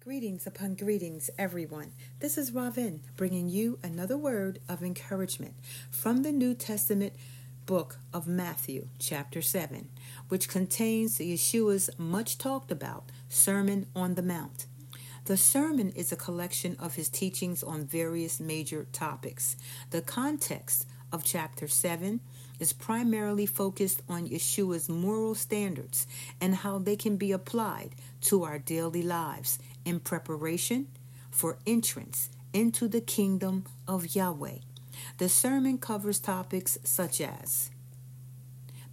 Greetings upon greetings, everyone. This is Ravin bringing you another word of encouragement from the New Testament book of Matthew, chapter 7, which contains Yeshua's much talked about Sermon on the Mount. The sermon is a collection of his teachings on various major topics. The context of chapter 7 is primarily focused on Yeshua's moral standards and how they can be applied to our daily lives in preparation for entrance into the kingdom of Yahweh. The sermon covers topics such as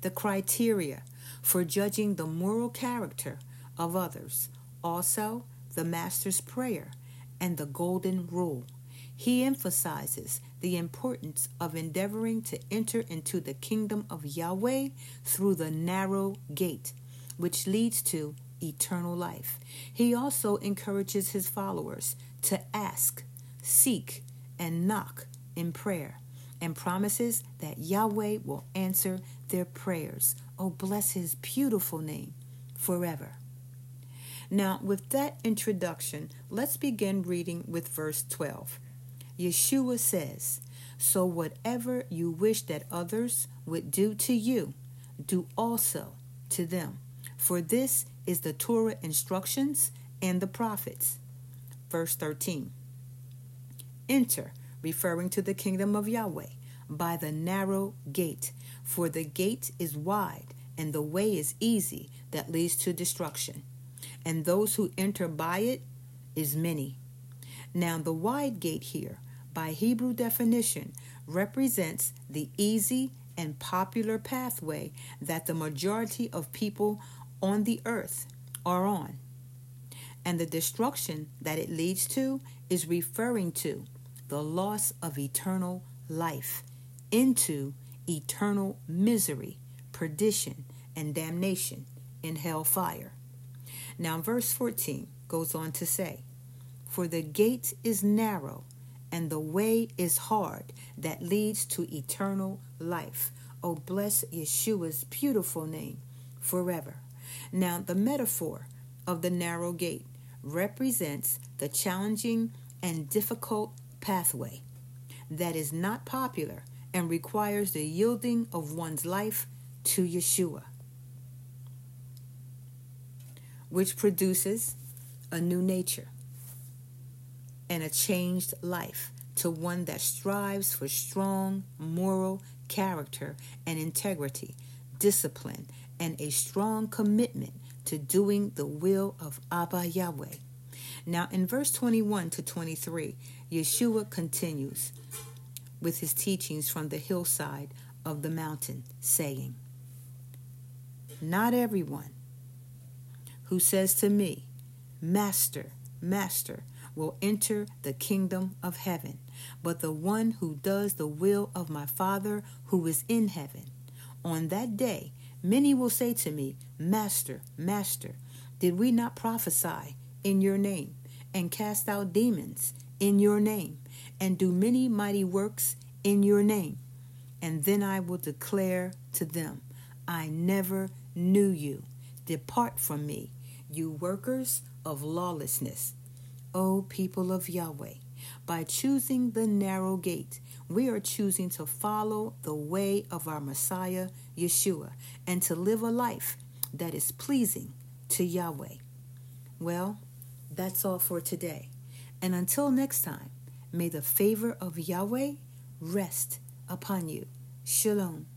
the criteria for judging the moral character of others, also the Master's Prayer and the Golden Rule. He emphasizes the importance of endeavoring to enter into the kingdom of Yahweh through the narrow gate, which leads to eternal life. He also encourages his followers to ask, seek, and knock in prayer and promises that Yahweh will answer their prayers. Oh, bless his beautiful name forever. Now, with that introduction, let's begin reading with verse 12. Yeshua says, So whatever you wish that others would do to you, do also to them. For this is the Torah instructions and the prophets. Verse 13 Enter, referring to the kingdom of Yahweh, by the narrow gate, for the gate is wide and the way is easy that leads to destruction, and those who enter by it is many. Now, the wide gate here, by Hebrew definition, represents the easy and popular pathway that the majority of people on the earth are on. And the destruction that it leads to is referring to the loss of eternal life into eternal misery, perdition, and damnation in hellfire. Now, verse 14 goes on to say, For the gate is narrow and the way is hard that leads to eternal life. Oh, bless Yeshua's beautiful name forever. Now, the metaphor of the narrow gate represents the challenging and difficult pathway that is not popular and requires the yielding of one's life to Yeshua, which produces a new nature and a changed life to one that strives for strong moral character and integrity, discipline, and a strong commitment to doing the will of Abba Yahweh. Now, in verse 21 to 23, Yeshua continues with his teachings from the hillside of the mountain, saying, Not everyone who says to me, Master, Master, will enter the kingdom of heaven, but the one who does the will of my Father who is in heaven. On that day, Many will say to me, Master, Master, did we not prophesy in your name, and cast out demons in your name, and do many mighty works in your name? And then I will declare to them, I never knew you. Depart from me, you workers of lawlessness. O people of Yahweh, by choosing the narrow gate, we are choosing to follow the way of our Messiah, Yeshua, and to live a life that is pleasing to Yahweh. Well, that's all for today. And until next time, may the favor of Yahweh rest upon you. Shalom.